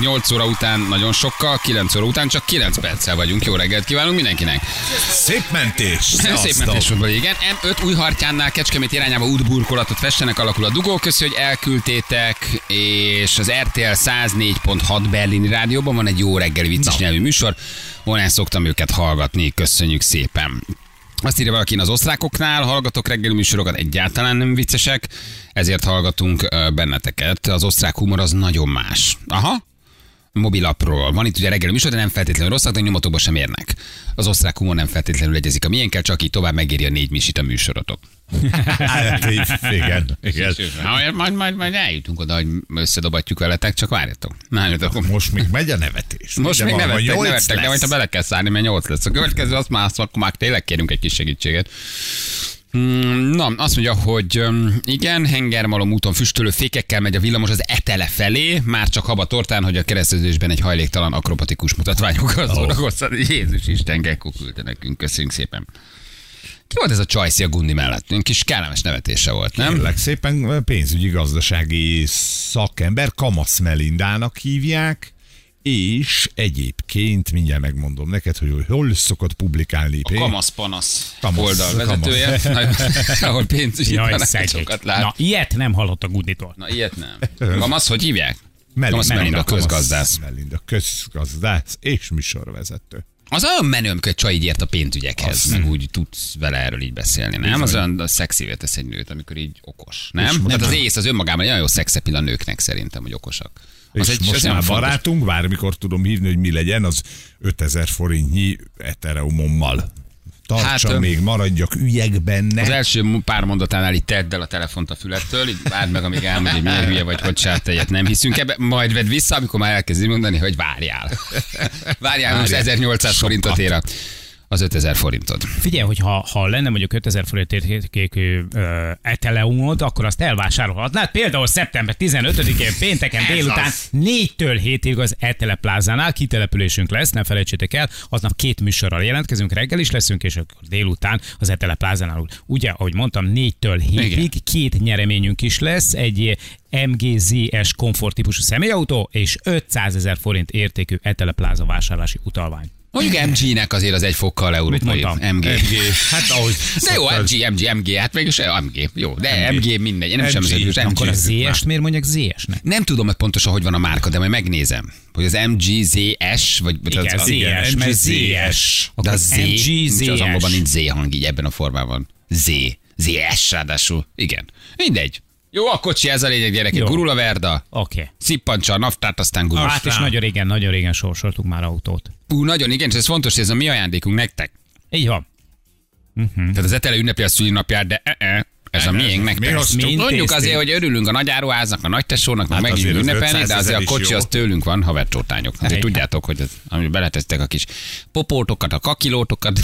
8 óra után nagyon sokkal, 9 óra után csak 9 perccel vagyunk. Jó reggelt kívánunk mindenkinek. Szép mentés! Szép mentés volt, igen. M5 Újhartyánnál Kecskemét irányába útburkolatot festenek, alakul a dugó. Köszi, hogy elküldtétek, és az RTL 104.6 berlini rádióban van egy jó reggeli vicces nyelvű műsor. Onnan szoktam őket hallgatni, köszönjük szépen. Azt írja valaki, én az osztrákoknál hallgatok reggeli műsorokat, egyáltalán nem viccesek, ezért hallgatunk benneteket. Az osztrák humor az nagyon más. Aha, mobilapról. Van itt ugye reggeli műsor, de nem feltétlenül rosszak, de nyomatokba sem érnek. Az osztrák humor nem feltétlenül egyezik a miénkkel, csak így tovább megéri a négy misit a műsorotok. Hát, igen, igen. Majd, majd, majd, majd eljutunk oda, hogy összedobatjuk veletek, csak várjatok. Várjatok. Most még megy a nevetés. Most Ugye még van, nevettek, nyolc nevettek, de majd ha bele kell szállni, mert 8 lesz. A következő azt már, azt akkor már tényleg kérünk egy kis segítséget. Hmm, Na, azt mondja, hogy igen, hengermalom úton füstölő fékekkel megy a villamos az etele felé, már csak haba tortán, hogy a keresztezésben egy hajléktalan akrobatikus mutatványokkal Oh. szórakoztat. Jézus Isten, Gekko küldte nekünk, köszönjük szépen. Ki volt ez a Csajci a Gundi mellett? Egy kis kellemes nevetése volt, nem? Kérlek szépen pénzügyi gazdasági szakember, Kamasz Melindának hívják, és egyébként mindjárt megmondom neked, hogy hol szokott publikálni. A Kamasz Panasz Kamasz, oldalvezetője, ahol pénzügyi tanácsokat lát. Na, ilyet nem hallott a Gudnitól. Na, ilyet nem. Kamasz, hogy hívják? Melinda, Kamasz Melinda, Kamasz közgazdász. Melinda, közgazdász és műsorvezető. Az olyan menő, amikor egy csaj így ért a pénzügyekhez, meg úgy tudsz vele erről így beszélni, nem? Az olyan a szexivé tesz egy nőt, amikor így okos, nem? Tehát az ész az önmagában egy nagyon jó szexepil a nőknek szerintem, hogy okosak. Az és most az már olyan fontos. barátunk, bármikor tudom hívni, hogy mi legyen, az 5000 forintnyi etereumommal. Tartsa Hát, hát, még, maradjak üljek benne. Az első pár mondatánál így tedd el a telefont a fülettől, így várd meg, amíg elmondja, hogy milyen hülye vagy, hogy sát egyet nem hiszünk ebbe, majd vedd vissza, amikor már elkezdi mondani, hogy várjál. Várjál, most Várjál. 1800 forintot ér az 5000 forintod. Figyelj, hogy ha, ha lenne mondjuk 5000 forint értékű eteleumod, akkor azt elvásárolhatnád. Például szeptember 15-én pénteken délután az. 4-től 7-ig az Etele plázánál kitelepülésünk lesz, ne felejtsétek el, aznap két műsorral jelentkezünk, reggel is leszünk, és akkor délután az Etele plázánál. Ugye, ahogy mondtam, 4-től 7-ig Igen. két nyereményünk is lesz, egy MGZS komfort típusú személyautó és 500 ezer forint értékű Etele pláza vásárlási utalvány. Mondjuk MG-nek azért az egy fokkal európai. mondtam? MG. MG. Hát ahogy De jó. MG, MG, MG, hát mégis MG. Jó, de MG, mindegy. Én nem sem MG, az MG. Akkor a ZS-t miért mondják ZS-nek? Nem tudom, hogy pontosan hogy van a márka, de majd megnézem. Hogy az MGZS, vagy vagy Igen, az, az, ZS, MG, mert ZS. de a Akkor Z, MG, nincs az ZS. angolban nincs Z hang így ebben a formában. Z, ZS ráadásul. Igen. Mindegy. Jó, a kocsi, ez a lényeg, gyerekek. Jó. Gurul a verda, Oké. Okay. szippantsa a naftát, aztán gurul. Hát és nagyon régen, nagyon régen sorsoltuk már autót. Ú, nagyon igen, és ez fontos, hogy ez a mi ajándékunk nektek. Így van. Tehát az etele ünnepli a szülinapját, de e-e, ez a miénk mi Mi Mondjuk azért, hogy örülünk a nagyáruháznak, a nagytesónak, meg Hát megint azért az ünnepelni, 500 de azért a kocsi jó. az tőlünk van, havercsótányok. Azért Igen. tudjátok, hogy az, amit beletesztek a kis popótokat, a kakilótokat,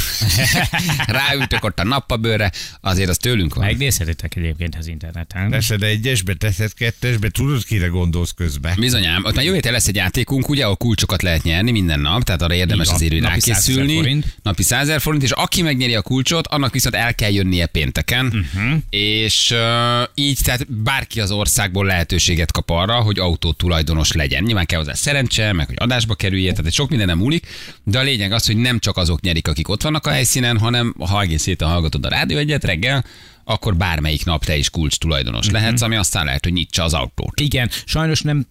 ráültök ott a nappabőrre, azért az tőlünk van. Megnézhetitek egyébként az interneten. Teszed egyesbe, teszed kettesbe, tudod, kire gondolsz közben. Bizonyám, ott már jövő lesz egy játékunk, ugye, ahol kulcsokat lehet nyerni minden nap, tehát arra érdemes van. azért hogy Napi 100 000 rákészülni. forint. Napi 100 000 forint, és aki megnyeri a kulcsot, annak viszont el kell jönnie pénteken, uh-huh. És uh, így tehát bárki az országból lehetőséget kap arra, hogy autó tulajdonos legyen. Nyilván kell hozzá szerencse, meg hogy adásba kerülje, tehát sok minden nem múlik, de a lényeg az, hogy nem csak azok nyerik, akik ott vannak a helyszínen, hanem ha egész héten hallgatod a rádió egyet reggel, akkor bármelyik nap te is kulcs tulajdonos uh-huh. lehetsz, ami aztán lehet, hogy nyitsa az autót. Igen, sajnos nem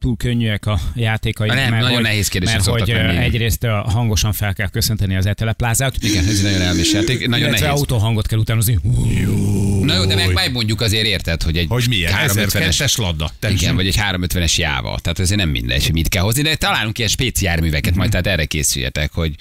túl könnyűek a játékai. Nem, mert nagyon hogy, nehéz kérdések Mert hogy lenni. egyrészt hangosan fel kell köszönteni az eteleplázát. Igen, ez egy nagyon elmés játék, nagyon nehéz. autóhangot kell utánozni. Na jó, de meg megmondjuk azért érted, hogy egy Hogy milyen? 350-es 1002-es ladda. Igen, vagy egy 350-es jáva. Tehát ezért nem mindegy, hogy mit kell hozni, de találunk ilyen speciálműveket, majd tehát erre készüljetek, hogy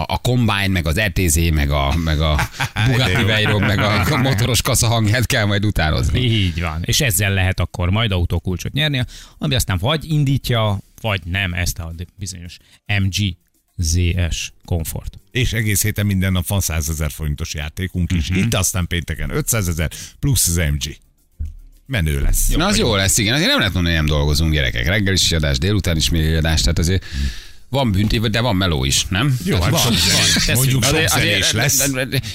a, a Combine, meg az ETZ, meg a, meg a Bugatti. Veyron, meg a motoros kasza hangját kell majd utánozni. Így van. És ezzel lehet akkor majd autókulcsot nyerni, ami aztán vagy indítja, vagy nem ezt a bizonyos MG ZS komfort. És egész héten minden nap van 100 ezer forintos játékunk is. Mhm. Itt aztán pénteken 500 ezer plusz az MG. Menő lesz. Na az jó lesz, igen. Azért nem lehet mondani, hogy nem dolgozunk gyerekek. Reggel is adás, délután is még adás, tehát azért Van bünti, de van meló is, nem? Jó, hát Van, van. Teszünk Mondjuk sok Azért- lesz.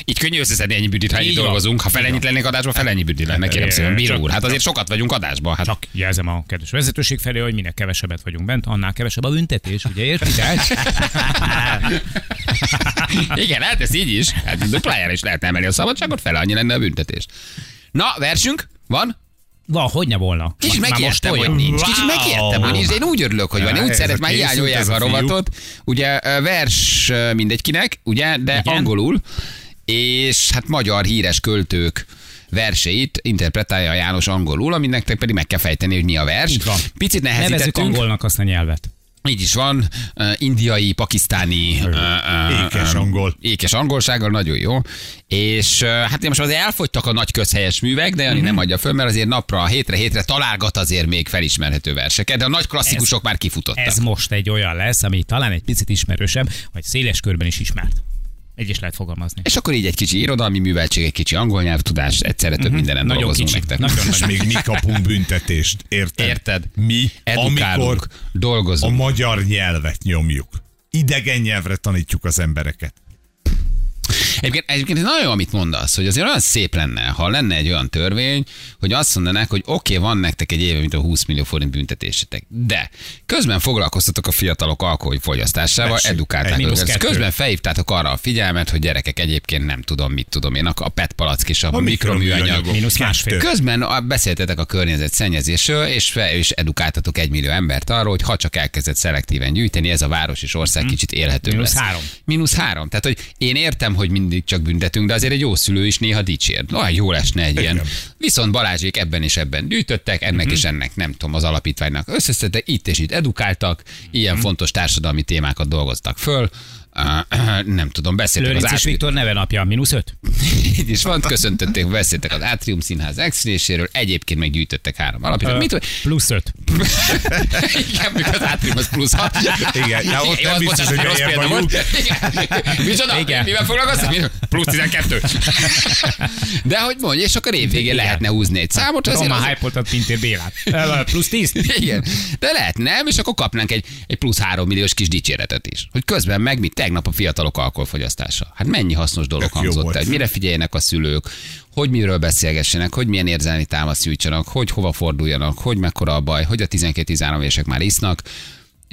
Így könnyű összeszedni ennyi büdit, ha Így van. dolgozunk. Ha fel ennyit lennénk adásban, fel ennyi büdit lenne, kérem szépen. Bíró úr, hát azért sokat vagyunk adásban. Hát Csak jelzem a kedves vezetőség felé, hogy minél kevesebbet vagyunk bent, annál kevesebb a büntetés, ugye értitek? Igen, hát ez így is. Hát duplájára is lehet emelni a szabadságot, fele annyi lenne a büntetés. Na, versünk? Van? Van, hogy ne volna. Kicsit megijedtem, hogy olyan. nincs. Kicsit Wow. megijedtem, hogy nincs, én úgy örülök, hogy van. Én úgy szeret, már hiányolják a rovatot. Ugye vers mindegykinek, ugye, de Igen. angolul, és hát magyar híres költők verseit interpretálja János angolul, aminek pedig meg kell fejteni, hogy mi a vers. Picit Nevezzük nehezítettünk. angolnak azt a nyelvet. Így is van, indiai, pakisztáni, Ékes angol. Ékes angolsággal, nagyon jó. És hát én most azért elfogytak a nagy közhelyes művek, de Jani Mhm. nem adja föl, mert azért napra, hétre, hétre találgat azért még felismerhető verseket, de a nagy klasszikusok már kifutottak. Ez most egy olyan lesz, ami talán egy picit ismerősebb, vagy széles körben is ismert. Így is lehet fogalmazni. És akkor így egy kicsi irodalmi műveltség, egy kicsi angol nyelvtudás, egyszerre több mindenen Mhm. Nagyon dolgozunk kicsi. nektek. Nagyon És még mi kapunk büntetést, érted? Érted? Mi, Edukálunk, amikor a dolgozunk. magyar nyelvet nyomjuk. Idegen nyelvre tanítjuk az embereket. Egyébként, egyébként nagyon jó, amit mondasz, hogy azért olyan szép lenne, ha lenne egy olyan törvény, hogy azt mondanák, hogy oké, okay, van nektek egy éve, mint a 20 millió forint büntetésetek, de közben foglalkoztatok a fiatalok alkoholfogyasztásával, edukálták mínusz őket. Közben felhívtátok arra a figyelmet, hogy gyerekek egyébként nem tudom, mit tudom én, a PET palack és a, A mikroműanyag. Mínusz. Közben beszéltetek a környezet szennyezésről, és, fe, és edukáltatok egy millió embert arról, hogy ha csak elkezdett szelektíven gyűjteni, ez a város és ország kicsit élhetőbb Mínusz lesz. három. Mínusz három. Tehát, hogy én értem, hogy mindig csak büntetünk, de azért egy jó szülő is néha dicsér. Olyan jó lesne egy ilyen. Viszont Balázsék ebben és ebben gyűjtöttek, ennek és ennek, nem tudom, az alapítványnak összeszedtek, itt és itt edukáltak, ilyen fontos társadalmi témákat dolgoztak föl. Nem tudom, beszéltek az Lőrinc és átri- Viktor neve napja, mínusz öt? így is van, köszöntötték, beszéltek az Átrium Színház exüléséről, egyébként meg gyűjtöttek három alapítványt. Mit, Plusz öt. igen, mikor az Átrium az plusz hat. Igen, na, ott nem az biztos, hogy rossz példa volt. Micsoda? Igen. Mivel foglalkoztak? Plusz 12. De hogy mondja, és akkor évvégén lehetne húzni egy számot. azért Roma az- hype-oltat Pintér Bélát. Plusz tíz? igen. De lehet nem, és akkor kapnánk egy, egy plusz három milliós kis dicséretet is. Hogy közben meg mit tegnap a fiatalok alkoholfogyasztása. Hát mennyi hasznos dolog Tök hangzott el, hogy mire figyeljenek a szülők, hogy miről beszélgessenek, hogy milyen érzelmi támaszt nyújtsanak, hogy hova forduljanak, hogy mekkora a baj, hogy a 12-13 évesek már isznak,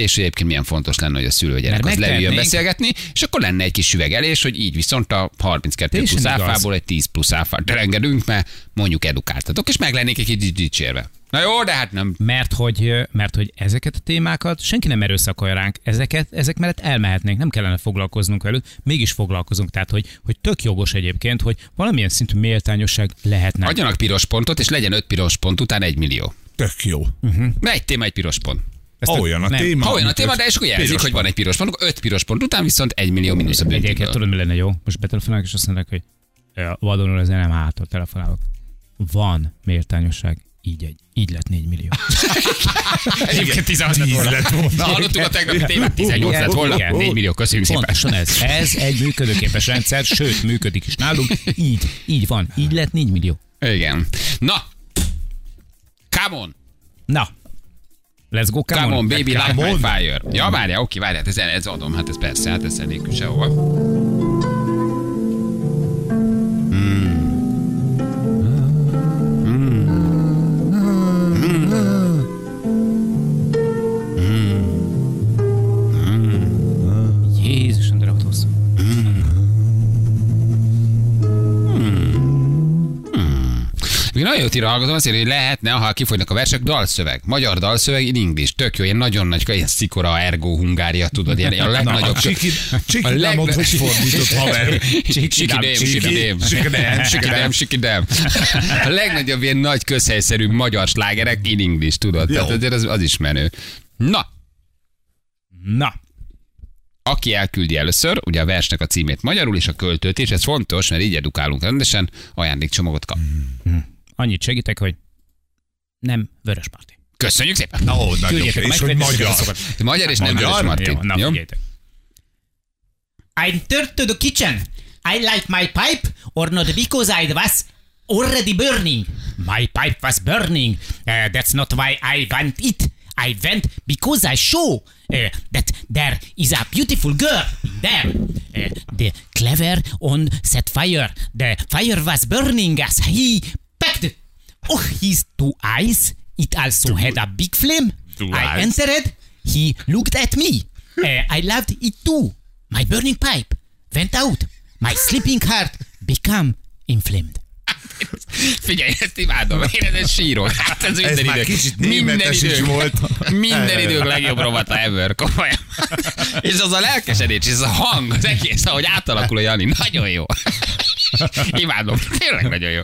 és hogy egyébként milyen fontos lenne, hogy a szülő gyerek az leüljön beszélgetni, és akkor lenne egy kis üvegelés, hogy így viszont a 32 Teljesen plusz igaz. áfából egy 10 plusz áfát elengedünk, mert mondjuk edukáltatok, és meg lennék egy kicsit dicsérve. Na jó, de hát nem Mert hogy, mert hogy ezeket a témákat senki nem erőszakolja ránk, ezeket, ezek mellett elmehetnénk, nem kellene foglalkoznunk velük, mégis foglalkozunk. Tehát, hogy, hogy tök jogos egyébként, hogy valamilyen szintű méltányosság lehetne. Adjanak piros pontot, és legyen öt piros pont után egy millió. Tök jó. Ne egy téma, egy piros pont. Ezt Ha olyan a nem. téma. Ha olyan a téma, de és akkor jelzik, hogy van egy piros pont, akkor öt piros pont után viszont egy millió mínusz a Egyébként tudod, mi lenne jó? Most betelefonálok, és azt mondják, hogy vadonul ezen nem hátul telefonálok. Van méltányosság. Így egy. Így lett 4 millió. Egyébként 16 lett Tíz volna. lett volna. Na, hallottuk a tegnapi témát, 18 Igen, lett volna. igen. 4 millió, köszönjük szépen. Pontosan ez. Ez egy működőképes rendszer, sőt, működik is nálunk. Így, így van. Így lett 4 millió. Igen. Na, come on, Na, let's go, come, come on, baby, light my on. fire. Ja, várjál, oké, várjál, ez, ez adom, hát ez persze, hát ez nélkül sehova. Még nagyon jót ír a hallgatom azért, hogy lehetne, ha kifogynak a versek, dalszöveg. Magyar dalszöveg in English. Tök jó, ilyen nagyon nagy, ilyen szikora, ergo, Hungária, tudod, ilyen a legnagyobb. A Csiki, Csiki A nem leg- hogy fordított haver. Sikidém, sikidém, Sikidém, sikidém, sikidém. A legnagyobb ilyen nagy közhelyszerű magyar slágerek in English, tudod? Jó. Tehát azért az, az is menő. Na, Na, aki elküldi először, ugye a versnek a címét magyarul és a költőt is, ez fontos, mert így edukálunk rendesen, ajándékcsomagot kap. Annyit segítek, hogy nem vörös parti. Köszönjük szépen! Ó, nagyon jó. És hogy magyar. Magyar és nem? Vörös Martin. Jó, na, Jó? figyeljetek. I turned to the kitchen. I light my pipe or not because I was already burning. My pipe was burning. Uh, that's not why I want it. I went because I saw uh, that there is a beautiful girl there. Uh, the clever on set fire. The fire was burning as he. Oh, his two eyes. It also had a big flame. Two I eyes. entered. He looked at me. Uh, I loved it too. My burning pipe went out. My sleeping heart became inflamed. Figyelj, ezt imádom, én ezen sírok. Hát ez minden már idő. minden idő. volt. Minden idők legjobb rovata ever, komolyan. És az a lelkesedés, és ez a hang, az egész, ahogy átalakul a Jani, nagyon jó. Imádom, tényleg nagyon jó.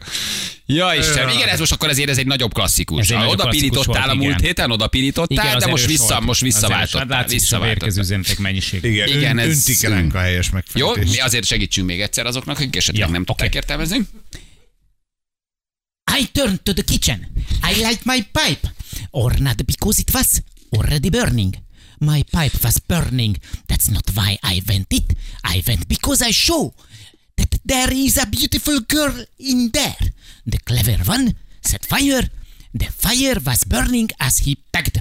Ja Isten, igen, ez most akkor azért ez egy nagyobb klasszikus. Ez egy nagyobb oda klasszikus pirítottál volt, a múlt igen. héten, oda pirítottál, az de most vissza, volt. most. Hát visszaváltottál. látszik, hogy visszaváltottál. érkező üzenetek mennyiség. Igen, Igen, igen ez- öntik el ránk a helyes Jó, megfejtést. mi azért segítsünk még egyszer azoknak, akik esetleg Ja, nem tudták oké. értelmezni. I turned to the kitchen. I light my pipe. Or not because it was already burning. My pipe was burning. That's not why I went it. I went because I show that there is a beautiful girl in there. The clever one set fire. The fire was burning as he packed.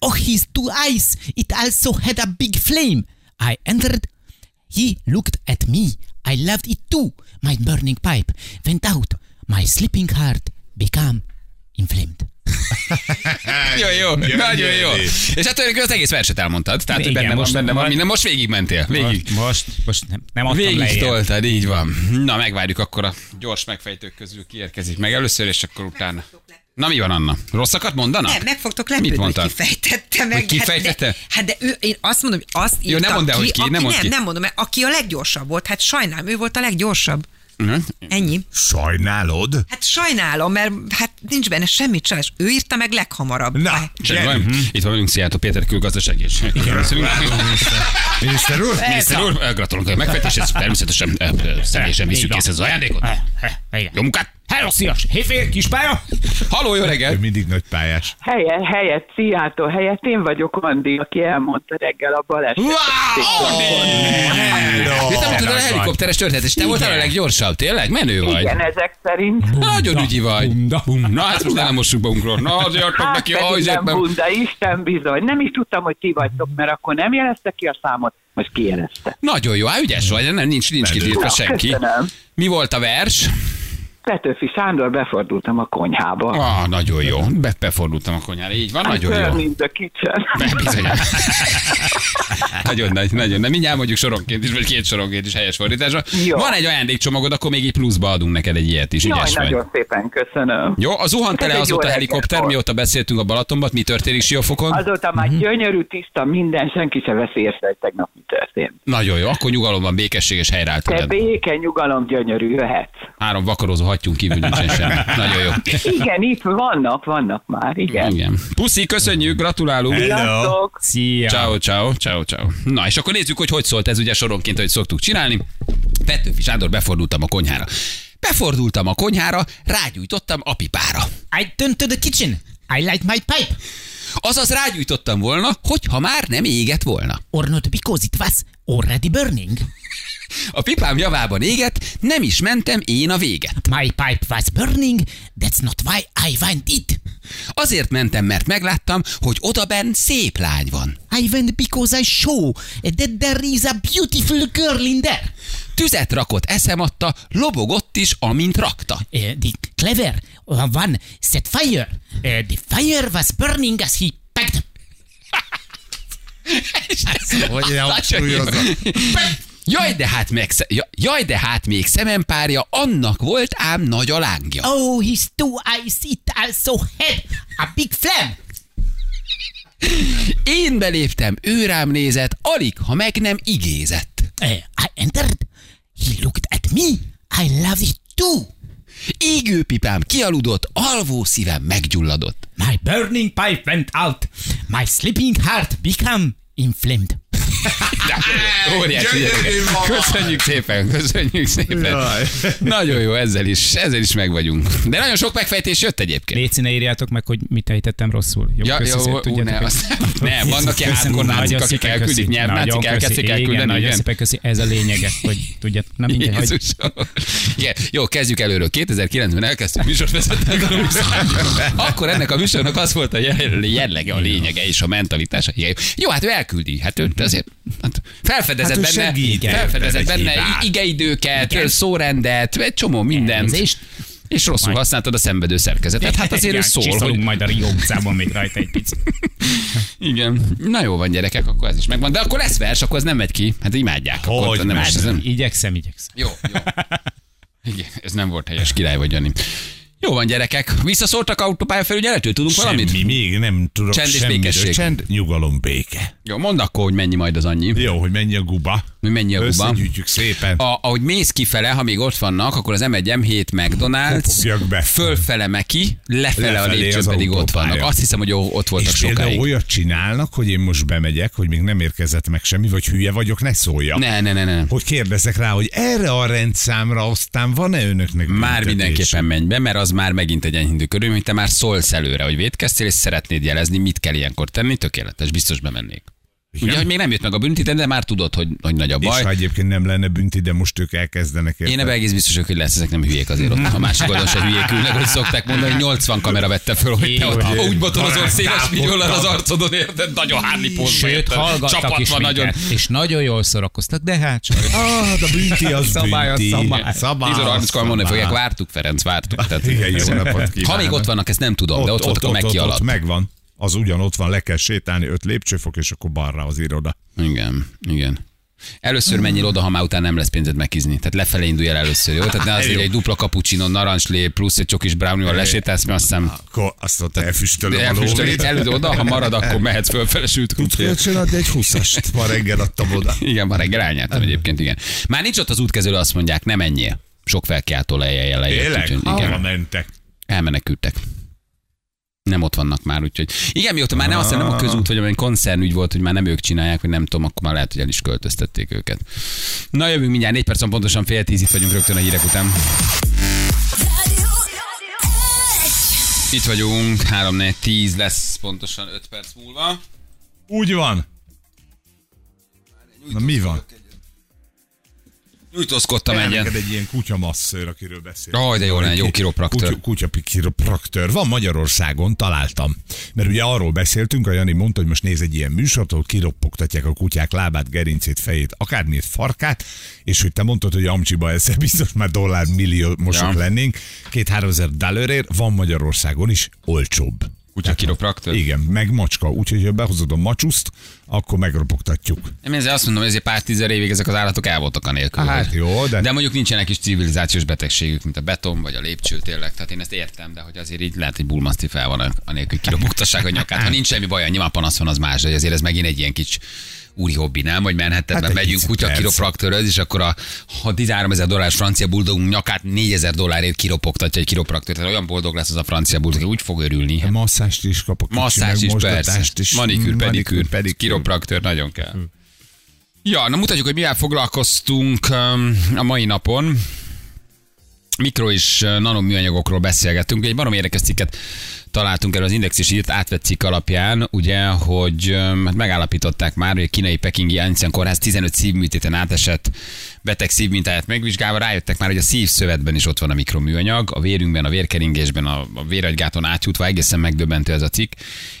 Oh, his two eyes. It also had a big flame. I entered. He looked at me. I loved it too. My burning pipe went out. My sleeping heart became inflamed. Jó, jó, nagyon jó. És hát tulajdonképpen az egész verset elmondtad. Tehát, hogy Igen, benne van, most- benne van minden. Most végig mentél. Végig. Most, most, most nem, nem adtam Végig lejjebb. toltad, így van. Na, megvárjuk akkor a gyors megfejtők közül kiérkezik meg először, és akkor utána. Na mi van, Anna? Rosszakat mondanak? Nem, meg fogtok Mit lepődni, hogy mondtad? kifejtette meg. Hogy kifejtette? Hát de, hát de ő, én azt mondom, hogy azt Jó, nem mondd el, ki, hogy ki, aki, nem mondd nem, ki. nem mondom, mert aki a leggyorsabb volt, hát sajnálom, ő volt a leggyorsabb. Mhm. Ennyi. Sajnálod? Hát sajnálom, mert hát nincs benne semmi csalás. Ő írta meg leghamarabb. Na, Hát, Semmi baj. Itt van velünk Szijjártó Péter külgazdaság és. Miniszter úr? Miniszter úr, gratulunk a megfejtéshez, természetesen ö, ö, személyesen van. kész az ajándékot. Igen. Jó munkát! Hello, szias! Hétfél, kispálya! Halló, jó Ő reggel! mindig nagy pályás. Helyet, helyet, Szijjártó helyett én vagyok Andi, aki elmondta reggel a balesetet. Hello! Te nem tudod a helikopteres történet, és te voltál a leggyorsabb, tényleg? Menő vagy. Igen, ezek szerint. Nagyon ügyi vagy. Bunda. Na, hát most nem mossuk magunkról. Na, azért Hát neki a hajzékben. bunda, Isten bizony. Nem is tudtam, hogy ti vagytok, mert akkor nem jelezte ki a számot, most kijelezte. Nagyon jó, hát ügyes vagy, nem, nincs, nincs kitiltva senki. köszönöm. Mi volt a vers? Petőfi Sándor befordultam a konyhába. Ah, nagyon jó. Be, befordultam a konyhára. Így van, nagyon Turn jó. kitchen. Be- Bizony. nagyon nagy, nagyon nagy. Mindjárt mondjuk soronként is, vagy két soronként is helyes fordításra. Jó. Van egy ajándékcsomagod, akkor még így pluszba adunk neked egy ilyet is. Jaj, Ügyes vagy. nagyon szépen köszönöm. Jó, a zuhant tele egy azóta a helikopter, volt. mióta beszéltünk a Balatonban, mi történik Siófokon? Azóta már Mhm. gyönyörű, tiszta minden, senki se veszi észre, hogy tegnap mi történt. Nagyon jó, akkor nyugalomban, békesség és helyreállt. Te béke, nyugalom, gyönyörű, jöhetsz. Három vakarózó hattyunk kívül nincsen semmi. Nagyon jó. Igen, itt vannak, vannak már, igen. Igen. Puszi, köszönjük, gratulálunk. Hello. Szia! Ciao, ciao, ciao, ciao. Na, és akkor nézzük, hogy hogy szólt ez ugye soronként, hogy szoktuk csinálni. Petőfi Sándor, befordultam a konyhára. Befordultam a konyhára, rágyújtottam a pipára. I turned to the kitchen. I light my pipe. Azaz rágyújtottam volna, hogyha már nem égett volna. Or not because it was already burning. A pipám javában égett, nem is mentem én a véget. My pipe was burning. That's not why I went it. Azért mentem, mert megláttam, hogy odaben szép lány van. I went because I show that there is a beautiful girl in there. Tüzet rakott, eszem adta, lobogott is, amint rakta. Uh, the clever one set fire. Uh, the fire was burning as he packed. Hogy. Jaj, de hát meg, ja- jaj, de hát még szemempárja, annak volt ám nagy a lángja. Oh, his two eyes it also had a big flame. Én beléptem, ő rám nézett, alig, ha meg nem igézett. Uh, I entered. He looked at me. I loved it too. Égőpipám kialudott, alvó szívem meggyulladott. My burning pipe went out. My sleeping heart became inflamed. Óriási. Köszönjük szépen, köszönjük szépen. Jaj. Nagyon jó, ezzel is, ezzel is meg vagyunk. De nagyon sok megfejtés jött egyébként. Léci, ne írjátok meg, hogy mit ejtettem rosszul. Jó, Ja, jó, ú, tudjátok, ne, azt nem, vannak ilyen hardcore nácik, akik elküldik, köszi. nyelv Nagyon nácik köszi. elkezdik elküldeni, nagyon igen. szépen köszi. Ez a lényege, hogy tudjátok. Na mindegy, Jézusom. Igen. Jó, kezdjük előről. 2009-ben elkezdtük műsort vezetni. Akkor ennek a műsornak az volt a jell- jellege, a lényege és a mentalitása. Jó, hát ő el elküldi. Hát ő azért hát felfedezett Hát benne, segít felfedezett benne igeidőket, szórendet, egy csomó mindent. Elnézést. És rosszul Majd. használtad a szenvedő szerkezetet. Hát azért ő Igen, szól, hogy majd a Rio utcában még rajta egy picit. igen. Na jó van gyerekek, akkor ez is megvan. De akkor lesz vers, akkor ez nem megy ki. Hát imádják. Akkor Hogy nem, megy? ez nem, Igyekszem, igyekszem. Jó, jó. Igen, ez nem volt helyes, király vagy, Jani. Jó van, gyerekek. Visszaszóltak autópályafelügyeletről? Tudunk valamit? Semmi, még nem tudok Csend és békesség. Csend, nyugalom, béke. Jó, mondd akkor, hogy mennyi majd az annyi. Jó, hogy mennyi a guba. Hogy mennyi a guba. Összegyűjtjük szépen. A, ahogy mész kifele, ha még ott vannak, akkor az M1 M7 McDonald's, be. fölfele Meki, lefele, a Lefelé lépcsőn pedig ott vannak. Azt hiszem, hogy ott voltak És sokáig. olyat csinálnak, hogy én most bemegyek, hogy még nem érkezett meg semmi, vagy hülye vagyok, ne szóljak. Ne, ne, ne, ne. Hogy kérdezek rá, hogy erre a rendszámra aztán van-e önöknek Már mindenképpen menj be, mert az már megint egy enyhítő körül, hogy te már szólsz előre, hogy védkeztél, és szeretnéd jelezni, mit kell ilyenkor tenni, tökéletes, biztos bemennék. Igen? Ugye, hogy még nem jött meg a bünti, de már tudod, hogy, hogy nagy a És baj. ha egyébként nem lenne bünti, de most ők elkezdenek. Én érted? ebben egész biztos, vagyok, hogy lesz, ezek nem hülyék azért ott. A másik oldalon se hülyék ülnek, hogy szokták mondani, hogy 80 kamera vette föl, hogy te ott úgy motorozol barát, széles vigyollal az arcodon, érted? Nagyon hárni pózba, Sőt, hallgattak Csapat is van nagyon. és nagyon jól szórakoztak, de hát sajnos. Ah, de bünti az Szabály bünti. szabály. Szabály 10 óra 30 az mondani fogják, vártuk, Ferenc, vártuk. Tehát, Igen, jó napot kívánok. ha még ott vannak, ezt nem tudom, de ott, voltak a Meki alatt. megvan. Az ugyanott van, le kell sétálni, öt lépcsőfok, és akkor balra az iroda. Igen, igen. Először menjél oda, ha már utána nem lesz pénzed megizni. Tehát lefelé indulj el először, jó? Tehát ne az, hogy Jó. egy dupla cappuccino, narancslé, plusz egy csokis brownie-val lesétálsz, mert aztán Akkor azt ott elfüstölöm lóvét. előd oda, ha marad, akkor mehetsz fölfele sült kutyért. Kölcsön adni egy húszast. Ma reggel adtam oda. Igen, ma reggel elnyertem egyébként, igen. Már nincs ott az útkezelő, azt mondják, nem menjél. Sok felkiáltó lejjel lejjel. Tényleg? mentek? elmenekültek. Nem ott vannak már, úgyhogy. Igen, mióta már nem azt hiszem, nem a közút, vagy olyan koncernügy volt, hogy már nem ők csinálják, hogy nem tudom, akkor már lehet, hogy el is költöztették őket. Na jövünk mindjárt, négy percen pontosan fél tíz, itt vagyunk rögtön a hírek után. Itt vagyunk, 3 4 10 lesz pontosan 5 perc múlva. Úgy van. Na mi van? Nyújtózkodtam egyen. neked egy ilyen kutyamasszőr, akiről beszél. Aj, de jó lenne, jó kiropraktor. Kutya, kutya kiropraktor. Van Magyarországon, találtam. Mert ugye arról beszéltünk, a Jani mondta, hogy most néz egy ilyen műsort, ahol kiroppogtatják a kutyák lábát, gerincét, fejét, akármiért farkát, és hogy te mondtad, hogy Amcsiba ezzel biztos már dollár millió mosok Ja. lennénk. Két-háromezer dollárért van Magyarországon is olcsóbb. Kutya kiropraktor. Igen, meg macska. Úgyhogy ha behozod a macsuszt, akkor megropogtatjuk. Én ezzel azt mondom, ezért pár tízer évig ezek az állatok el voltak a nélkül. Hát jó, de- de mondjuk nincsenek is civilizációs betegségük, mint a beton vagy a lépcső tényleg. Tehát én ezt értem, de hogy azért így lehet, hogy bulmaszti fel van anélkül, hogy kirobogtassák a nyakát. Ha nincs semmi baj, nyilván panasz van az más, de azért ez megint egy ilyen kicsi úri hobbi, nem? Hogy Manhattanben Hát egy megyünk kutya persze. kiropraktoröz, és akkor a, ha 13 ezer dolláros francia buldogunk nyakát 4000 dollárért kiropogtatja egy kiropraktor. Tehát olyan boldog lesz az a francia buldog, hogy úgy fog örülni. Masszást is kapok. Masszázs is, persze. is. Manikűr, pedikűr, pedikűr. kiropraktor, nagyon kell. Ja, na mutatjuk, hogy mivel foglalkoztunk um, a mai napon. Mikro és uh, nanoműanyagokról beszélgettünk. Egy barom érdekes cikket találtunk erről az Index és írt átvett cikk alapján, ugye, hogy hát megállapították már, hogy a kínai pekingi Ansian kórház 15 szívműtéten átesett beteg szívmintáját megvizsgálva rájöttek már, hogy a szívszövetben is ott van a mikroműanyag, a vérünkben, a vérkeringésben, a, a véregygáton átjutva, egészen megdöbbentő ez a cikk,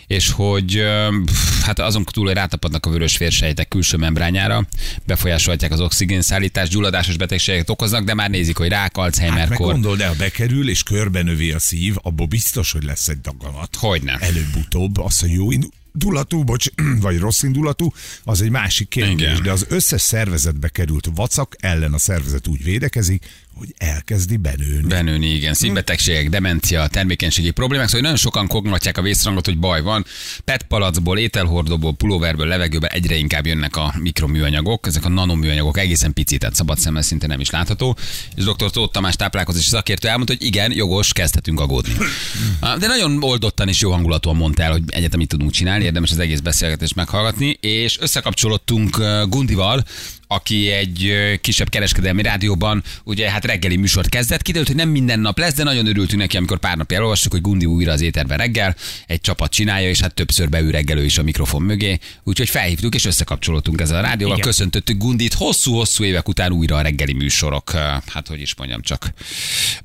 és hogy pff, hát azon túl, hogy rátapadnak a vörös vérsejtek külső membrányára, befolyásolhatják az oxigénszállítást, gyulladásos betegségeket okoznak, de már nézik, hogy rák, Hát Alzheimer-kor. gondold el, ha bekerül és körbenövi a szív, abból biztos, hogy lesz egy daganat. Hogyne. Előbb-utóbb az, hogy jó indulatú, bocs, vagy rossz indulatú, az egy másik kérdés. Igen. De az összes szervezetbe került vacak ellen a szervezet úgy védekezik, hogy elkezdi benőni. Benőni, igen. Szívbetegségek, demencia, termékenységi problémák, szóval nagyon sokan kognogatják a vészrangot, hogy baj van. PET palacból, ételhordóból, pulóverből, levegőben egyre inkább jönnek a mikroműanyagok, ezek a nanoműanyagok egészen picit, tehát szabad szemmel szinte nem is látható. És dr. Tóth Tamás táplálkozási szakértő elmondta, hogy igen, jogos, kezdhetünk aggódni. De nagyon oldottan és jó hangulatúan mondta el, hogy egyetem mit tudunk csinálni, érdemes az egész beszélgetést meghallgatni, és összekapcsolódtunk uh, Gundival, aki egy kisebb kereskedelmi rádióban ugye hát reggeli műsort kezdett. Kiderült, hogy nem minden nap lesz, de nagyon örültünk neki, amikor pár napja elolvastuk, hogy Gundi újra az éterben reggel, egy csapat csinálja, és hát többször beül reggelő is a mikrofon mögé. Úgyhogy felhívtuk és összekapcsolódtunk ezzel a rádióval. Igen. Köszöntöttük Gundit hosszú-hosszú évek után újra a reggeli műsorok, hát hogy is mondjam, csak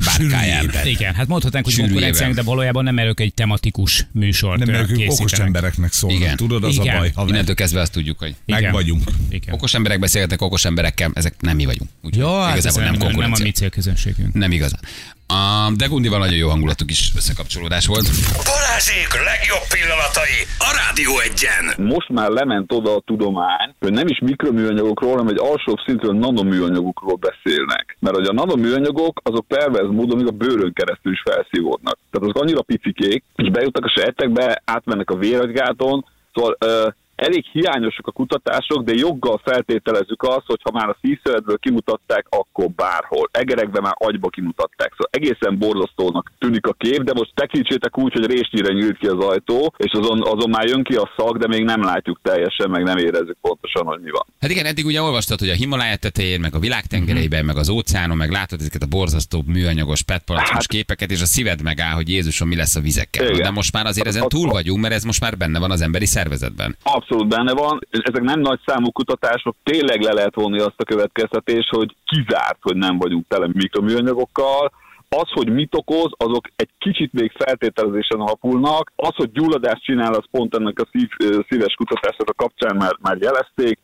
bárkáján. Igen, hát mondhatnánk, hogy konkurenciánk, de valójában nem erők egy tematikus műsort Nem, ö, mert ők okos embereknek szólnak. Igen. Tudod, az Igen. a baj. Innentől kezdve azt tudjuk, hogy Meg Igen. vagyunk. Igen. okos emberek beszélgetnek okos emberekkel, ezek nem mi vagyunk. Úgyhogy Ja, hát igazából nem, nem nem, nem a mi célközönségünk. Nem igazán. A, de Gundival nagyon jó hangulatuk is összekapcsolódás volt. Balázsék legjobb pillanatai a Rádió egyen. most már lement oda a tudomány, hogy nem is mikroműanyagokról, hanem egy alsóbb szintről nanoműanyagokról beszélnek. Mert hogy a nanoműanyagok azok perverz módon még a bőrön keresztül is felszívódnak. Tehát azok annyira picikék, és bejutnak a sejtekbe, átmennek a véragygáton, szóval ö, elég hiányosak a kutatások, de joggal feltételezzük azt, hogy ha már a szívszeredből kimutatták, akkor bárhol. Egerekben már agyba kimutatták. Szóval egészen borzasztónak tűnik a kép, de most tekintsétek úgy, hogy résnyire nyílt ki az ajtó, és azon, azon már jön ki a szag, de még nem látjuk teljesen, meg nem érezzük pontosan, hogy mi van. Hát igen, eddig ugye olvastad, hogy a Himalája tetején, meg a világtengereiben, meg az óceánon, meg látod ezeket a borzasztó műanyagos petpalackos Hát- képeket, és a szíved megáll, hogy Jézusom, mi lesz a vizekkel. Igen. De most már azért ezen túl vagyunk, mert ez most már benne van az emberi szervezetben. Abszolút benne van. Ezek nem nagy számú kutatások. Tényleg le lehet vonni azt a következtetést, hogy kizárt, hogy nem vagyunk tele mikroműanyagokkal. Az, hogy mit okoz, azok egy kicsit még feltételezésen alapulnak. Az, hogy gyulladást csinál, az pont ennek a szív, szíves kutatások a kapcsán már, már jelezték.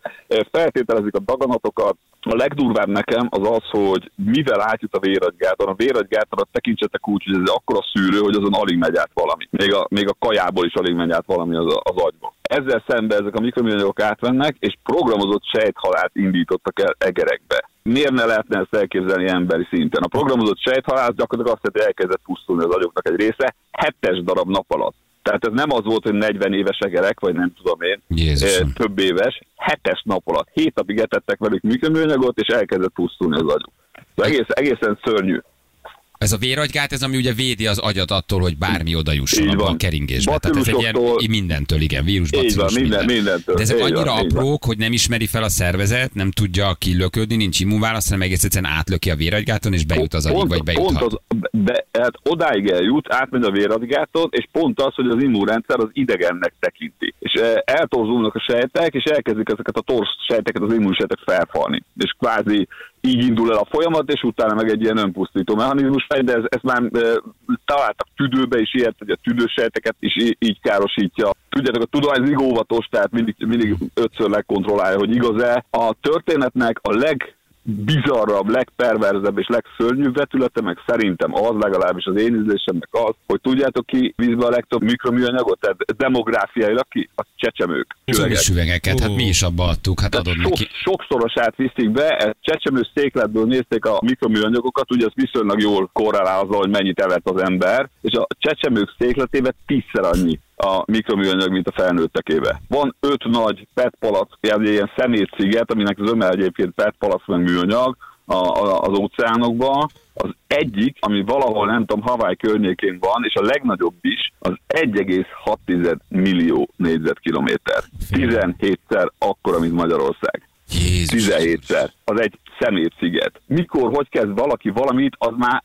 Feltételezik a daganatokat. A legdurvább nekem az az, hogy mivel átjut a véragygáton. A véragygátorat tekintsetek úgy, hogy ez akkora szűrő, hogy azon alig megy át valami. Még a, még a kajából is alig megy át valami az, az agyba. Ezzel szemben ezek a mikroműanyagok átvennek, és programozott sejthalált indítottak el egerekbe. Miért ne lehetne ezt elképzelni emberi szinten? A programozott sejthalált gyakorlatilag azt jelenti, hogy elkezdett pusztulni az agyoknak egy része, hetes darab nap alatt. Tehát ez nem az volt, hogy 40 éves egerek, vagy nem tudom én, Jézusom. eh, több éves, hetes nap alatt. Hét napig etettek velük mikroműanyagot, és elkezdett pusztulni az agyuk. Szóval Egész, egészen szörnyű. Ez a véragygát, ez ami ugye védi az agyat attól, hogy bármi oda jusson Így abba a van. keringésbe. Tehát ez egy ilyen mindentől, igen, vírus, Így van, bacillus, minden- mindentől. De ezek van, annyira van. aprók, hogy nem ismeri fel a szervezet, nem tudja kilöködni, nincs immunválasz, hanem egész egyszerűen átlöki a véragygáton, és bejut az agyig, vagy bejuthat. Pont az, de, hát odáig eljut, átmegy a véradgáton, és pont az, hogy az immunrendszer az idegennek tekinti. És eh, eltorzulnak a sejtek, és elkezdik ezeket a torz sejteket, az immunsejtek felfalni. És kvázi így indul el a folyamat, és utána meg egy ilyen önpusztító mechanizmus megy, de ez, ezt már e, találtak tüdőbe is ilyet, hogy a tüdősejteket is í- így károsítja. Tudjátok, a tudomány az óvatos, tehát mindig, mindig ötször legkontrollálja, hogy igaz-e. A történetnek a leg bizarrabb, legperverzebb és legszörnyűbb vetülete, meg szerintem az legalábbis az én ízlésemnek az, hogy tudjátok ki vízbe a legtöbb mikroműanyagot, tehát demográfiailag ki? A csecsemők. Üvegek. Üvegeket, hát mi is abba adtuk, hát adod sok, neki. sokszorosát viszik be, ez csecsemő székletből nézték a mikroműanyagokat, ugye az viszonylag jól korrelál azzal, hogy mennyit evett az ember, és a csecsemők székletében tízszer annyi a mikroműanyag, mint a felnőttekébe. Van öt nagy PET palack, egy ilyen szemétsziget, aminek zöme egyébként PET palack meg műanyag, a, a, az óceánokban. Az egyik, ami valahol, nem tudom, Hawaii környékén van, és a legnagyobb is, az 1,6 millió négyzetkilométer. 17-szer akkora, mint Magyarország. Jézus. 17-szer. Az egy szemétsziget. Mikor, hogy kezd valaki valamit, az már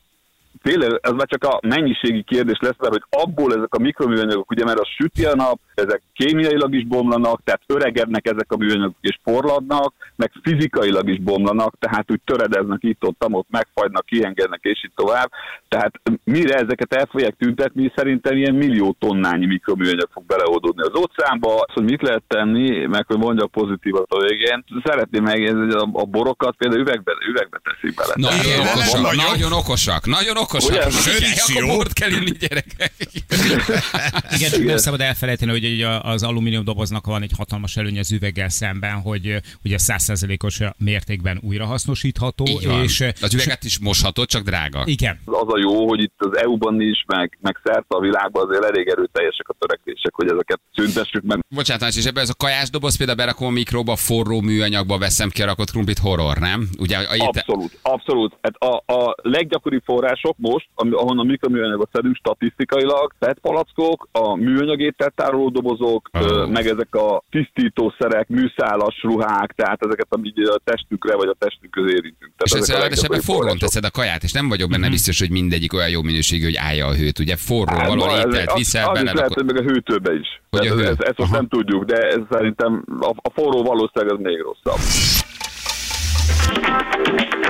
tényleg ez már csak a mennyiségi kérdés lesz, mert hogy abból ezek a mikroműanyagok, ugye mert az süti a nap, ezek kémiailag is bomlanak, tehát öregednek ezek a műanyagok és porladnak, meg fizikailag is bomlanak, tehát úgy töredeznek itt-ott, ott megfagynak, kiengednek és így tovább. Tehát mire ezeket el fogják tüntetni, szerintem ilyen millió tonnányi mikroműanyag fog beleoldódni az óceánba. Az, hogy mit lehet tenni, meg hogy mondjak pozitívat a végén, szeretném megjegyezni, hogy a, a borokat például üvegbe, üvegbe teszik bele. Nagyon Igen, okosak, nagyon. nagyon okosak, nagyon okosak. Ugye? Födíció. Akkor bort kell inni, gyerekek. Igen, csak nem szabad elfelejteni, hogy az alumínium doboznak van egy hatalmas előnye az üveggel szemben, hogy ugye százszerzelékos mértékben újrahasznosítható. Így van. És, Az üveget is moshatod, csak drága. igen, az a jó, hogy itt az EU-ban is, meg, meg szerte a világban azért elég erőteljesek a törekvések, hogy ezeket szüntessük meg. Bocsánat, és ebbe ez a kajás doboz például berakom a mikróba, forró műanyagba veszem ki a rakott krumplit horror, nem? Ugye a, a, Abszolút, abszolút. Hát a, a leggyakoribb források, palackok most, ahonnan mikroműanyagot szedünk statisztikailag, PET palackok, a műanyag ételtároló dobozok, Oh. meg ezek a tisztítószerek, műszálas ruhák, tehát ezeket, amit a testünkre vagy a testünk közé érintünk. És a ebben leggyakoribb forrón teszed a kaját, és nem vagyok benne biztos, hogy mindegyik olyan jó minőségű, hogy állja a hőt. Ugye forró, Hát, valahol ez- ételt az- viszel, az bele, lehet, hogy meg a hőtőbe is. Hogy a hő? ez, ezt most nem tudjuk, de ez szerintem a, a forró valószínűleg ez még rosszabb.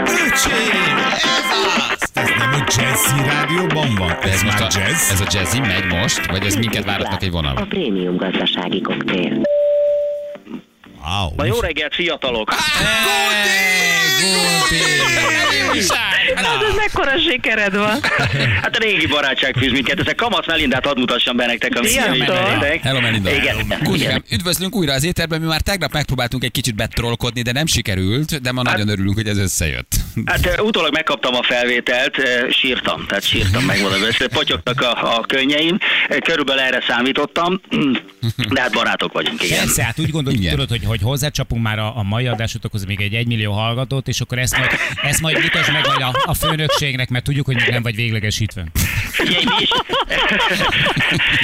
Öcsém, ez az! Ez nem a Jazzy rádióban van? Ez, ez, már a, jazz? ez a jazzy megy most, vagy ez minket váratnak egy A vonal? prémium gazdasági koktél. Wow. Na jó reggelt, fiatalok! Hát ez mekkora sikered van. Hát a régi barátság fűz minket, ez a Kamasz Melindát hadd mutassam be nektek, amit. Hello Melinda. Igen. Üdvözlünk újra az éterben, mi már tegnap megpróbáltunk egy kicsit betrolkodni, de nem sikerült, de ma nagyon örülünk, hogy ez összejött. Hát utólag megkaptam a felvételt, sírtam, tehát sírtam, megmondom ezt, potyogtak a, a könnyeim, körülbelül erre számítottam, de hát barátok vagyunk, igen. Persze, hát úgy gondoljuk, tudod, hogy, hogy hozzácsapunk már a, a mai adásotokhoz még egy egymillió hallgatót, és akkor ezt majd, ezt majd mutasd meg majd a, a főnökségnek, mert tudjuk, hogy még nem vagy véglegesítve. Figyelj, mi is,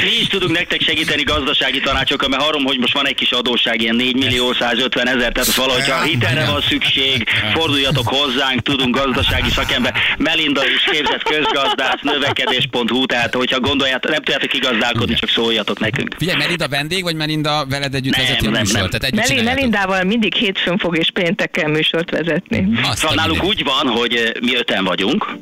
mi is tudunk nektek segíteni gazdasági tanácsokkal, mert harom, hogy most van egy kis adósság, ilyen 4 millió 150 ezer, tehát valahogy ha hitelre van szükség, forduljatok hozzánk, tudunk gazdasági szakember. Melinda is képzett közgazdász, növekedés.hu, tehát hogyha gondoljátok, nem tudjátok igazdálkodni, csak szóljatok nekünk. Figyelj, Melinda vendég, vagy Melinda veled együtt Nem, vezeti a műsort? nem. Tehát együtt Meli. Melindával mindig hétfőn fog és pénteken műsort vezetni. Azt Szóval mindenit. úgy van, hogy mi öten vagyunk.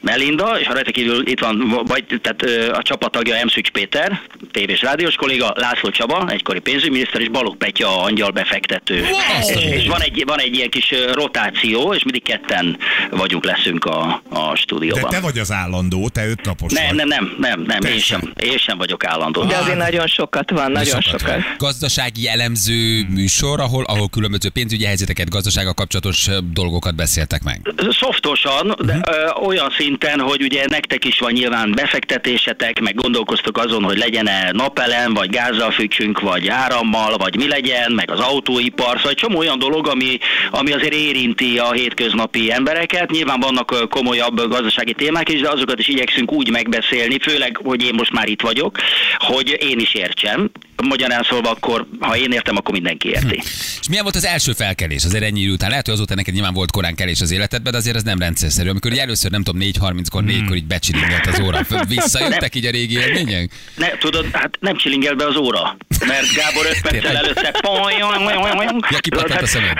Melinda, és ha rajta kívül itt van, vagy tehát a csapattagja M. Szücs Péter, tévés rádiós kolléga, László Csaba, egykori pénzügyminiszter, és Balogh Petya, a angyal befektető. És, és van, egy, van egy ilyen kis rotáció, és mindig ketten vagyunk, leszünk a, a De stúdióban. te vagy az állandó, te öt napos nem, vagy. nem, nem, nem, nem, én sem, én sem vagyok állandó. De azért nagyon sokat van, nagyon Sokat sokat. van. Gazdasági elemző műsor, ahol, ahol különböző pénzügyi helyzeteket, gazdasággal kapcsolatos dolgokat beszéltek meg. Szoftosan, de ö, olyan szinten, hogy ugye nektek is van nyilván befektetésetek, meg gondolkoztok azon, hogy legyen-e napelem, vagy gázzal fűtsünk, vagy árammal, vagy mi legyen, meg az autóipar, szóval egy csomó olyan dolog, ami, ami azért érinti a hétköznapi embereket. Nyilván vannak komolyabb gazdasági témák is, de azokat is igyekszünk úgy megbeszélni, főleg, hogy én most már itt vagyok, hogy én is értsem. Magyarán szólva akkor, ha én értem, akkor mindenki érti. És milyen volt az első felkelés azért ennyi után? Lehet, hogy azóta neked nyilván volt korán kelés az életedben, de azért ez nem rendszerszerű. Amikor először, nem tudom, 4.30-kor, 4-kor így becsilingelt az óra. Visszajöttek így a régi élmények? Ne, tudod, hát nem csilingel be az óra, mert Gábor öt perccel Tényleg? előtte... Ja, kipattant a szemed.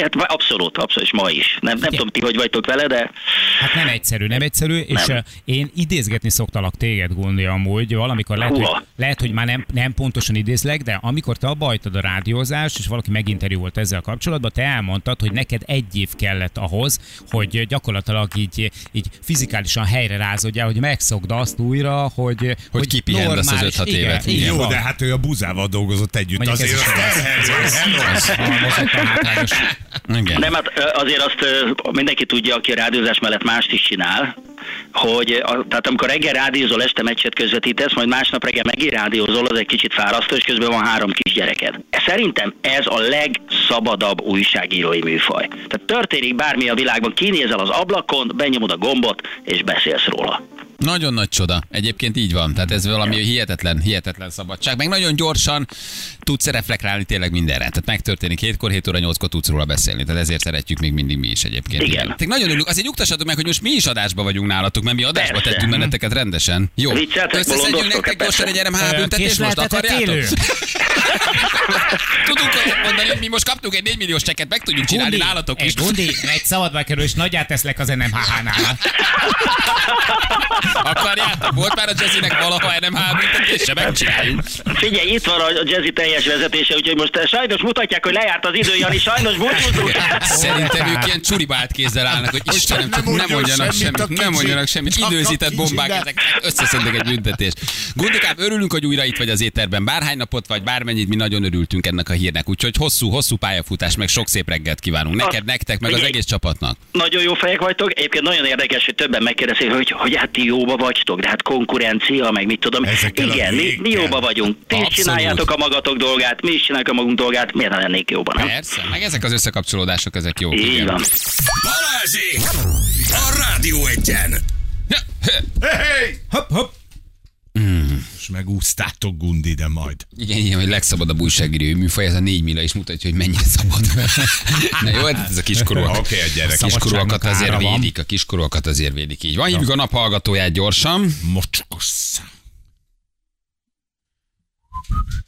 Hát, abszolút, abszolút, és ma is. Nem, nem tudom, ti hogy vagytok vele, de Hát nem egyszerű, nem egyszerű, és Nem. nem. én idézgetni szoktalak téged, Gondi, amúgy, valamikor lehet, Húha. hogy, lehet, hogy már nem, nem pontosan idézlek, de amikor te abba a rádiózást, és valaki meginterjú volt ezzel kapcsolatban, te elmondtad, hogy neked egy év kellett ahhoz, hogy gyakorlatilag így, így fizikálisan helyre rázódjál, hogy megszokd azt újra, hogy, hogy, kipihend azt az normális- öt-hat igen, évet. Igen, Jó, van. de hát ő a buzával dolgozott együtt. Mondjuk Azért is. Ez. Igen. nem, hát azért azt mindenki tudja, aki a rádiózás mellett mást is csinál, hogy a, tehát amikor reggel rádiózol, este meccset közvetítesz, majd másnap reggel megint rádiózol, az egy kicsit fárasztó, és közben van három kisgyereked. Szerintem ez a legszabadabb újságírói műfaj. Tehát történik bármi a világban, kinézel az ablakon, benyomod a gombot, és beszélsz róla. Nagyon nagy csoda. Egyébként így van. Tehát ez valami hihetetlen, hihetetlen szabadság. Meg nagyon gyorsan tudsz reflektálni tényleg mindenre. Tehát megtörténik 7-kor, 7 óra 8-kor tudsz róla beszélni. Tehát ezért szeretjük még mindig mi is egyébként. Igen. Tehát nagyon örülünk. Azért nyugtassatok meg, hogy most mi is adásba vagyunk nálatok, mert mi adásba Persze. tettünk benneteket rendesen. Jó. Összeszedjünk nektek gyorsan egy. RMH büntetést, most Késleltetett élő. akarjátok? Tudunk olyat mondani, hogy mi most kaptunk egy 4 milliós cseket, meg tudjuk csinálni Gundi, nálatok is. egy Gundi, egy szabadba kerül, és nagyját teszlek az NMHH-nál. Akarjátok? Volt már a Jazzynek valaha NMH büntetése, megcsináljuk. Figyelj, itt van a jazzy teljes vezetése, úgyhogy most eh, sajnos mutatják, hogy lejárt az idő, Jani, sajnos búcsúzunk. Szerintem ők ilyen csuriba állt kézzel állnak, hogy Istenem, csak nem nem mondjanak semmit nem mondjanak semmit. Időzített bombák, ezek összeszednek egy büntetést. Gundikám, örülünk, hogy újra itt vagy az éterben. Bárhány napot vagy, bármennyit, mi nagyon örültünk ennek a hírnek. Úgyhogy hosszú, hosszú pályafutás, meg sok szép reggelt kívánunk. Neked, nektek, meg az egész csapatnak. Nagyon jó fejek vagytok. Egyébként nagyon érdekes, hogy többen megkérdezik, hogy, hogy hát ti jóba vagytok, de hát konkurencia, meg mit tudom. Ezekkel Igen, mi, mi jóba vagyunk. Ti is Abszolút. csináljátok a magatok dolgát, mi is csináljuk a magunk dolgát, miért ne lennék jóban, nem? Persze, meg ezek az összekapcsolódások, ezek jók. Így van. Balázsék! A Rádió egyen! Hey! Hopp, hopp. És megúsztátok Gundi, de majd. Igen, igen, hogy legszabadabb újságíró műfaj, ez a 4 milla is mutatja, hogy mennyire szabad. Na jó, hát ez a kiskorúak. Oké, okay, a A gyerek. kiskorúakat Szabadságnak azért védik, a kiskorúakat azért védik így. Van, hívjuk a naphallgatóját gyorsan. Mocskos szám.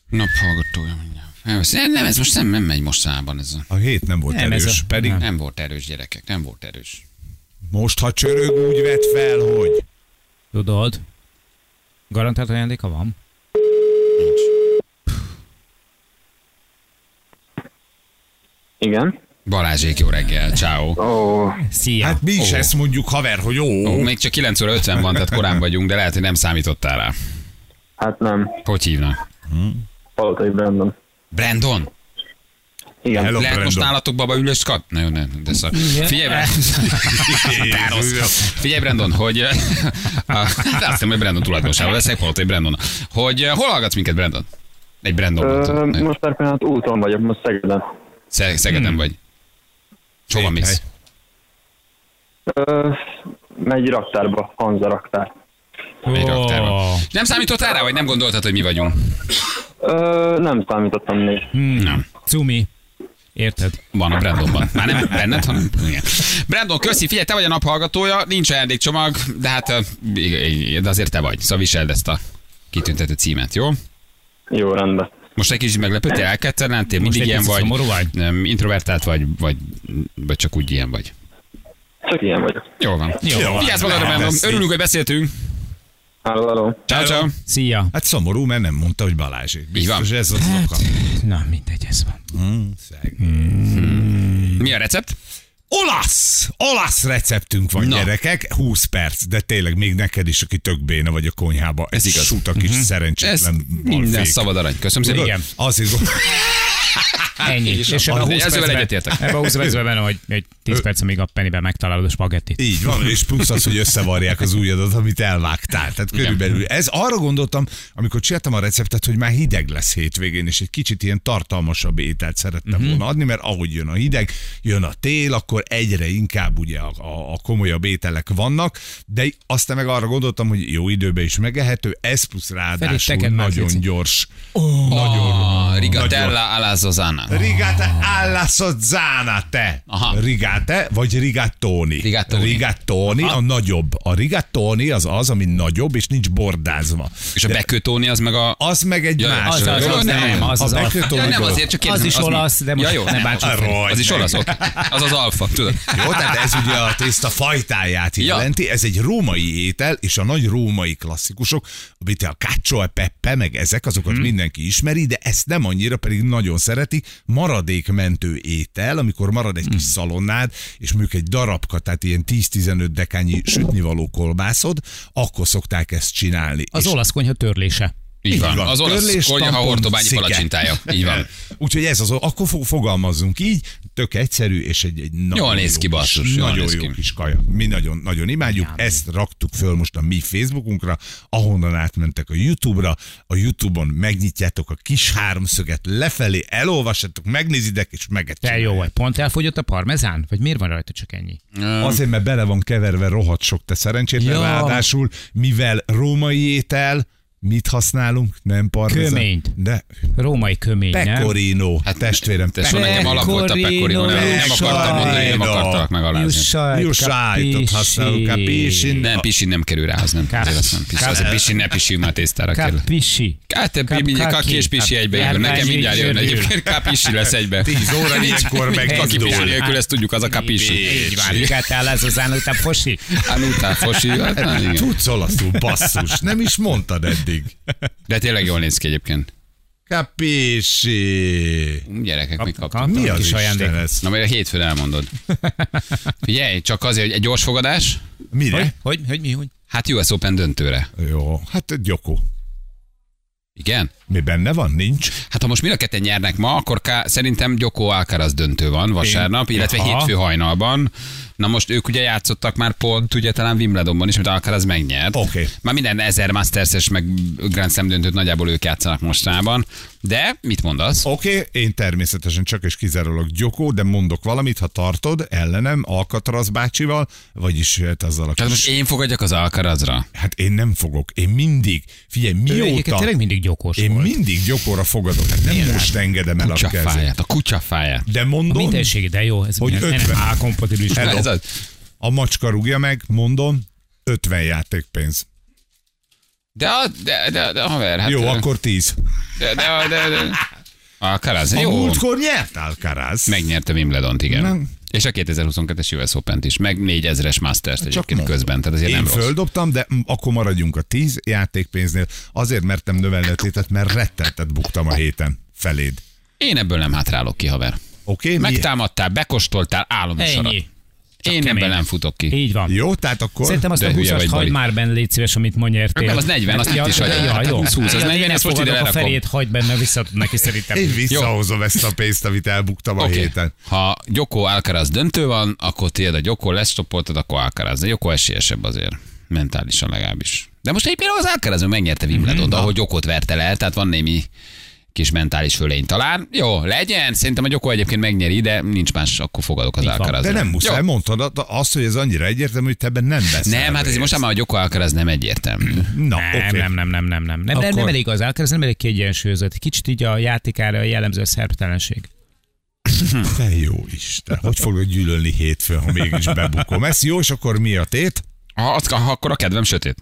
Naphallgatója mindjárt. Nem, nem, ez most nem, nem megy mostában ez a... A hét nem volt Nem, ez erős, a- pedig Nem volt erős gyerekek, nem volt erős. most, ha csörög, úgy vett fel, hogy... Tudod? Garantált ajándéka van? Igen. Balázsék, jó reggel, ciao. Ó, Szia. Hát mi is Ó. ezt mondjuk, haver, hogy jó. Ó, még csak 9 óra 50 van, tehát korán vagyunk, de lehet, hogy nem számítottál rá. hát nem. Hogy hívnak? Palotai Brandon. Brandon? Igen. Hello, Lehet most nálatok baba ülést kap? Na jó, ne, de szar. Figyelj, Brandon. Figyelj, Brandon, hogy... Hát azt nem, hogy Brandon tulajdonosával veszek, Palotai Brandon. Hogy eh, hol hallgatsz minket, Brandon? Egy Brandon. Most per pillanat úton vagyok, most Szegeden. Sze- Szegeden vagy. Hova Szép mész? megy raktárba, Hanza raktár. Egy. Ó. Nem számítottál rá, vagy nem gondoltad, hogy mi vagyunk? Ö, nem számítottam még. Nem. Cumi. Érted? Van a Brandonban. Már nem benned, hanem igen. Brandon, köszi, figyelj, te vagy a naphallgatója, nincs ajándékcsomag, de hát de azért te vagy. Szóval viseld ezt a kitüntető címet, jó? Jó, rendben. Most egy kicsit meglepődtél, elkettelentél, mindig ilyen vagy, vagy? nem, introvertált vagy, vagy, vagy csak úgy ilyen vagy. Csak ilyen vagyok. Jó van. Jó. Vigyázz magadra, Brandon. Örülünk, hogy beszéltünk. Halló, halló. Ciao, ciao. Szia. Hát szomorú, mert nem mondta, hogy Balázsék. Biztos van. ez az oka. Na, mindegy, ez van. Mm, szeg. Mi a recept? Olasz! Olasz receptünk van, Na. gyerekek. 20 perc, de tényleg még neked is, aki tök béna vagy a konyhába. Ez, Ez igaz. Suta kis Ez szerencsétlen minden balfék. szabad arany. Köszönöm szépen. Igen. Azért Ennyi. És És ebben a az- 20 ezzel egyetértek. ebben a 20 percben benne, hogy egy 10 perc, amíg a pennyben megtalálod a spagettit. Így van, és plusz az, hogy összevarják az ujjadat, amit elvágtál. Tehát körülbelül ez. Arra gondoltam, amikor csináltam a receptet, hogy már hideg lesz hétvégén, és egy kicsit ilyen tartalmasabb ételt szerettem Mhm. uh-huh. volna adni, mert ahogy jön a hideg, jön a tél, akkor egyre inkább ugye a, a, a komolyabb ételek vannak, de aztán meg arra gondoltam, hogy jó időben is megehető, ez plusz ráadásul már, nagyon gyors. Oh, rigatella alla Zozana. Rigate alla sozzana te. Aha. Rigate vagy rigattoni. Rigattoni. Rigattoni a nagyobb. A rigattoni az az, ami nagyobb, és nincs bordázva. És a bekötóni az meg a... Az meg egy Ja, más. az- az- az nem, az az bekötóni Ja, nem, azért csak Az kérdezem, is mi? olasz, de most ja, jó, ne bántsuk. Az is olasz. Az az alfa, tudod? Jó, tehát ez ugye a tészta fajtáját jelenti, ez egy római étel, és a nagy római klasszikusok, amit a cacio e pepe, meg ezek, azokat hmm. mindenki ismeri, de ezt nem annyira, pedig nagyon szereti, maradékmentő étel, amikor marad egy kis szalonnád, és mondjuk egy darabka, tehát ilyen 10-15 dekányi sütnivaló kolbászod, akkor szokták ezt csinálni. Az És- olasz konyha törlése. Így van. Az olasz Törlés, konyha tampon, hortobányi szike. palacsintája. Így van. Úgyhogy ez az, akkor fo- fogalmazzunk így, tök egyszerű, és egy, egy nagyon Jól néz jó ki, kis- basszus, jól Nagyon néz jó ki. kis kaja. Mi nagyon, nagyon imádjuk. Ezt raktuk föl most a mi Facebookunkra, ahonnan átmentek a YouTube-ra. A YouTube-on megnyitjátok a kis háromszöget lefelé, elolvassátok, megnézitek, és meget De jó vagy. Pont elfogyott a parmezán? Vagy miért van rajta csak ennyi? Azért, mert bele van keverve rohadt sok te szerencsétlen, Ja. ráadásul, mivel római étel, mit használunk? Nem parmezán. Köményt. De Római kömény, nem? pecorino. Hát testvérem, Te szóval nekem alap volt a pecorino, nem, nem akartam mondani, nem akartalak megalázni. Jussajt, Jó sájtot használunk, capisci? Nem, pisin nem kerül rá, az nem. Azt nem. Pisin, az a pisin, ne pisi, már tésztára kerül. Capisci. Hát mindjárt kaki. és pisi egybe jön. Nekem mindjárt jön egyébként. Kapisi lesz egybe. 10 óra négykor meg Kaki pisi nélkül, ezt tudjuk, az a kapisi. Így van, rigátál az az állatán fosi. Anutá, fosi. hát, igen. Tudsz olaszul, basszus, nem is mondtad eddig. De tényleg jól néz ki egyébként. Capisci. Gyerekek, mit kaptak? Kaptam Mi a az kis ajándék. Na, majd a hétfőn elmondod. Figyelj, csak azért, hogy egy gyors fogadás, Mire? Hogy, hogy mi, hogy? hát US Open döntőre. Jó, hát gyokó. Igen? Mi benne van? Nincs? Hát ha most mind a ketten nyernek ma, akkor ká- szerintem Gyokó Alcaraz döntő van vasárnap, illetve Aha. hétfő hajnalban. Na most ők ugye játszottak már pont, ugye talán Wimbledonban is, mert Alcaraz megnyert. Oké. Már minden ezer Masters-es meg Grand Slam döntőt nagyjából ők játszanak mostában. De mit mondasz? Oké, okay, én természetesen csak és kizárólag Gyokó, de mondok valamit, ha tartod ellenem Alcatraz bácsival, vagyis hát azzal a Tehát most én fogadjak az Alcarazra. Hát én nem fogok. Én mindig, figyelj, Ő egyébként mióta... tényleg mindig gyokos Én volt. mindig gyokóra fogadok, hát nem most engedem el a kezét. Kutyafáját, a kutyafáját. De A mondom, mindenségi, de jó, ez Hogy hogy nem 50. A-kompatibilis. Hello. Ez az. a macska rúgja meg, mondom, 50 játékpénz. De, a- de, de, de, haver, hát... Jó, akkor 10. De, de, de, de. Alcaraz, A jó. múltkor nyert Alcaraz. Megnyerte Wimbledont, igen. Nem. És a 2022-es US Open-t is, meg 4000-es Masters-t egyébként mondom. közben, tehát azért Én nem rossz. földobtam, de akkor maradjunk a 10 játékpénznél. Azért mertem növelni a tétet, mert rettentet buktam a héten feléd. Én ebből nem hátrálok ki, haver. Oké? Okay? Megtámadtál, bekostoltál, állomosarat. Ennyi. Én ebből nem futok ki. Így van. Jó, tehát akkor... Szerintem azt De a hülye 20-ast vagy, hagyd már benne, légy szíves, amit ma nyertél. Nem, az 40, azt itt is ja, hagyja. ja, jó. 20, az Ja, 40, én ezt most ide a felét, hagyd benne, visszaadod neki szerintem. Én visszahozom ezt a pénzt, amit elbuktam a héten. Ha Gyoko Alcaraz döntő van, akkor tiéd a Gyoko, lesztopoltad, akkor Alcaraz. De Gyoko esélyesebb azért. Mentálisan legalábbis. De most egyébként az Alcaraz megnyerte Wimbledon, Mhm. de ahogy Gyokot verte le, tehát van némi kis mentális fölény talán. Jó, legyen. Szerintem a Gyoko egyébként megnyeri, de nincs más, akkor fogadok az. Alcaraz. De nem muszáj, mondtad a- azt, hogy ez annyira egyértelmű, hogy te ebben nem veszel Nem, hát ez most már a Gyoko Alcaraz nem egyértelmű. Na, Nem, oké. nem, nem, nem, nem, nem. Nem, Akkor- nem elég az Alcaraz, nem elég kiegyensúlyozott. Kicsit így a játékára jellemző a szerptelenség. Te jó Isten, hogy fogod gyűlölni hétfőn, ha mégis bebukom? Ez jó, és akkor mi a tét? Ha, az, ha akkor a kedvem sötét.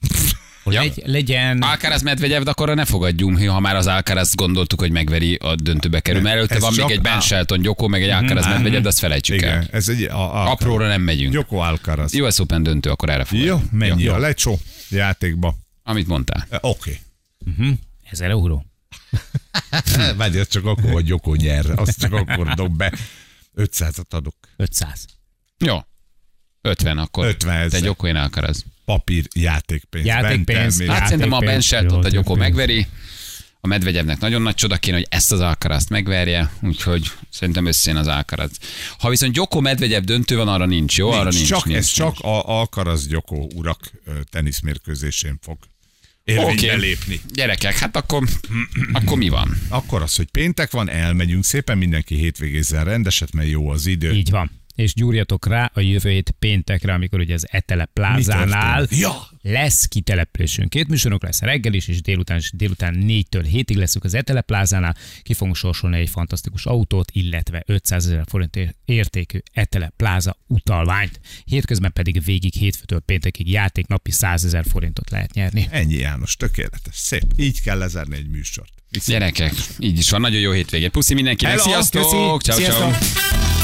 Ja. Legy, legyen... Alcaraz Medvegyev, de akkor ne fogadjunk, ha már az Alcaraz gondoltuk, hogy megveri a döntőbe kerül. Mert előtte Ez van még egy Ben Shelton Gyoko, meg egy Alcaraz Medvegyev, de azt felejtsük el. Igen, ez egy... A, a, Apróra nem megyünk. Gyoko Alcaraz. US Open döntő, akkor erre fogunk. Jó, mennyi Jó. a lecsó játékba? Amit mondtál. E, Oké. Ezer euró. Okay. Várj, ez csak akkor, hogy Gyoko nyer. Azt csak akkor dob be. 500-at adok. 500. Jó. 50 akkor. 50 Te ezer. Gyoko, én Alcaraz. Papír, játékpénz. Játékpénz, bentermék. Hát Játékpénz, szerintem a Ben Shelton a játékpénz. megveri. A Medvegyevnek nagyon nagy csoda kéne, hogy ezt az Alcarazt megverje, úgyhogy szerintem összejön az Alcaraz. Ha viszont Gyoko Medvegyev döntő van, arra nincs, jó? arra Nincs, nincs. csak, nincs, ez nincs. csak a Alcaraz Gyoko urak teniszmérkőzésén fog érvénybe Oké. lépni. Gyerekek, hát akkor, akkor mi van? Akkor az, hogy péntek van, elmegyünk szépen, mindenki hétvégézzel rendeset, mert jó az idő. Így van. És gyúrjatok rá a jövő hét péntekre, amikor ugye az Etele plázánál? Ja. lesz kitelepülésünk. Két műsorunk lesz reggel is, és délután, és délután 4-től 7-ig leszünk az Etele plázánál. Ki fogunk sorsolni egy fantasztikus autót, illetve 500 ezer forint értékű Etele pláza utalványt. Hétközben pedig végig hétfőtől péntekig játék napi 100 ezer forintot lehet nyerni. Ennyi János, tökéletes. Szép. Így kell lezárni egy műsort. Viszont. Gyerekek, így is van. Nagyon jó hétvégét. Puszi mindenkinek. Hello, Sziasztok! Ciao, ciao.